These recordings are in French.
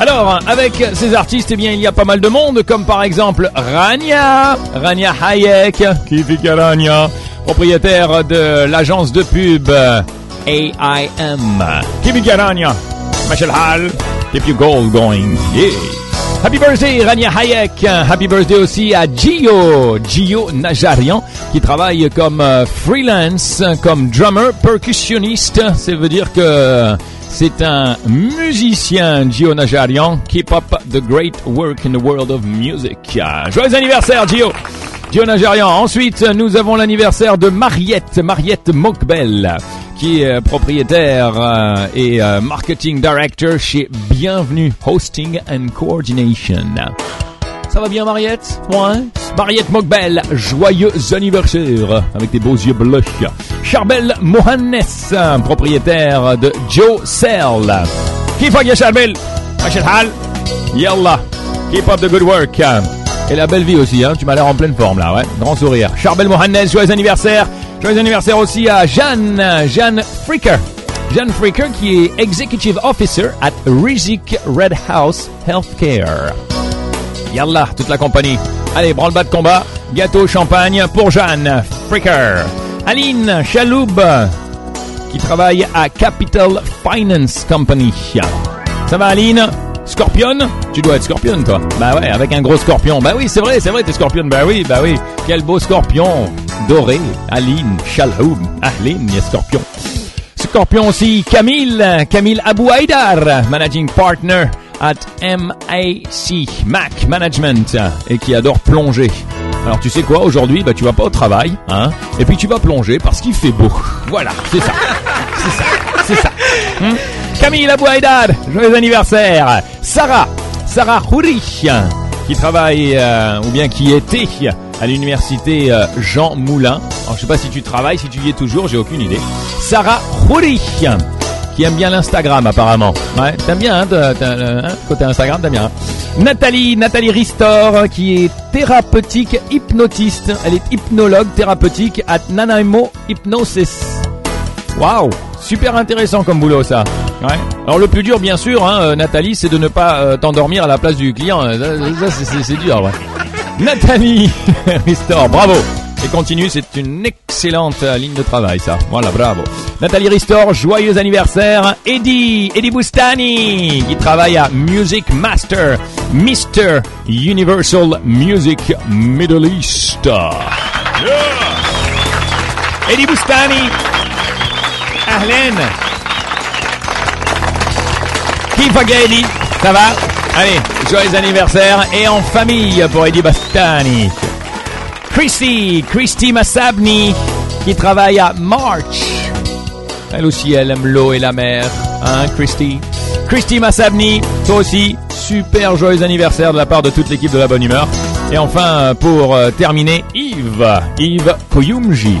Alors, avec ces artistes, eh bien, il y a pas mal de monde, comme par exemple Rania, Rania Hayek, qui fait Rania, propriétaire de l'agence de pub AIM. It Rania, Michel Hall, keep your goal going, yeah. Happy birthday Rania Hayek, happy birthday aussi à Gio, Gio Najarian, qui travaille comme euh, freelance, comme drummer, percussionniste, ça veut dire que c'est un musicien, Gio Najarian. Keep up the great work in the world of music. Joyeux anniversaire, Gio! Gio Najarian. Ensuite, nous avons l'anniversaire de Mariette, Mariette Mokbel, qui est propriétaire euh, et euh, marketing director chez Bienvenue Hosting and Coordination. Ça va bien Mariette? Ouais. Mariette Mokbel, joyeux anniversaire avec tes beaux yeux bleus. Charbel Mohannes, propriétaire de Joe Cell. Keep up Charbel? Rachel Hall Yallah Keep up the good work Et la belle vie aussi, hein. tu m'as l'air en pleine forme là, ouais. Grand sourire. Charbel Mohannes, joyeux anniversaire Joyeux anniversaire aussi à Jeanne, Jeanne Fricker. Jeanne Fricker qui est Executive Officer at Rizik Red House Healthcare. Yallah, toute la compagnie. Allez, branle-bas de combat, gâteau, champagne pour Jeanne Fricker. Aline Chaloub, qui travaille à Capital Finance Company. Ça va Aline? Scorpion? Tu dois être scorpion toi. Bah ouais, avec un gros scorpion. Bah oui, c'est vrai, c'est vrai, t'es scorpion. Bah oui, bah oui. Quel beau scorpion. Doré, Aline, Chaloub, Aline, a scorpion. Scorpion aussi, Camille, Camille Abou Haïdar, Managing Partner at MAC, Mac Management, et qui adore plonger. Alors tu sais quoi, aujourd'hui, bah tu vas pas au travail, hein, et puis tu vas plonger parce qu'il fait beau. Voilà, c'est ça, c'est ça, c'est ça. Hmm? Camille Abouaïdad, joyeux anniversaire. Sarah, Sarah Houri, qui travaille, euh, ou bien qui était à l'université euh, Jean Moulin. Alors je sais pas si tu travailles, si tu y es toujours, j'ai aucune idée. Sarah Houri, qui aime bien l'Instagram apparemment. Ouais, t'aimes bien, hein, hein, côté Instagram, t'aimes bien. hein. Nathalie, Nathalie Ristor, qui est thérapeutique hypnotiste. Elle est hypnologue thérapeutique à Nanaimo Hypnosis. Waouh, super intéressant comme boulot ça. Ouais. Alors le plus dur, bien sûr, hein, euh, Nathalie, c'est de ne pas euh, t'endormir à la place du client. Euh, Ça, ça, c'est dur. Ouais. Nathalie Ristor, bravo. Et continue, c'est une excellente ligne de travail, ça. Voilà, bravo. Nathalie Ristor, joyeux anniversaire. Eddie, Eddie Boustani, qui travaille à Music Master, Mr. Universal Music Middle East. Eddie Boustani, Ahlen. Kifa ça va? Allez, joyeux anniversaire et en famille pour Eddie Bastani. Christy, Christy Massabni, qui travaille à March. Elle aussi, elle aime l'eau et la mer. Hein, Christy? Christy Massabni, toi aussi, super joyeux anniversaire de la part de toute l'équipe de la bonne humeur. Et enfin, pour euh, terminer, Yves, Yves Koyumji.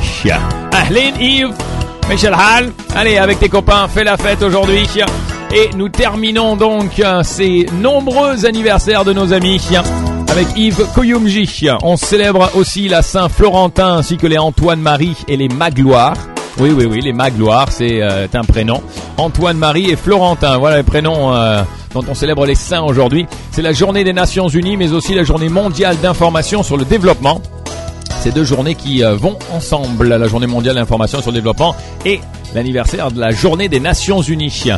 Ahlen Yves, Michel Hall, allez, avec tes copains, fais la fête aujourd'hui. Et nous terminons donc euh, ces nombreux anniversaires de nos amis avec Yves Koyumji. On célèbre aussi la Saint-Florentin ainsi que les Antoine-Marie et les Magloire. Oui, oui, oui, les Magloire, c'est euh, un prénom. Antoine-Marie et Florentin, voilà les prénoms euh, dont on célèbre les saints aujourd'hui. C'est la journée des Nations Unies, mais aussi la journée mondiale d'information sur le développement. Ces deux journées qui euh, vont ensemble, la journée mondiale d'information sur le développement et l'anniversaire de la journée des Nations Unies.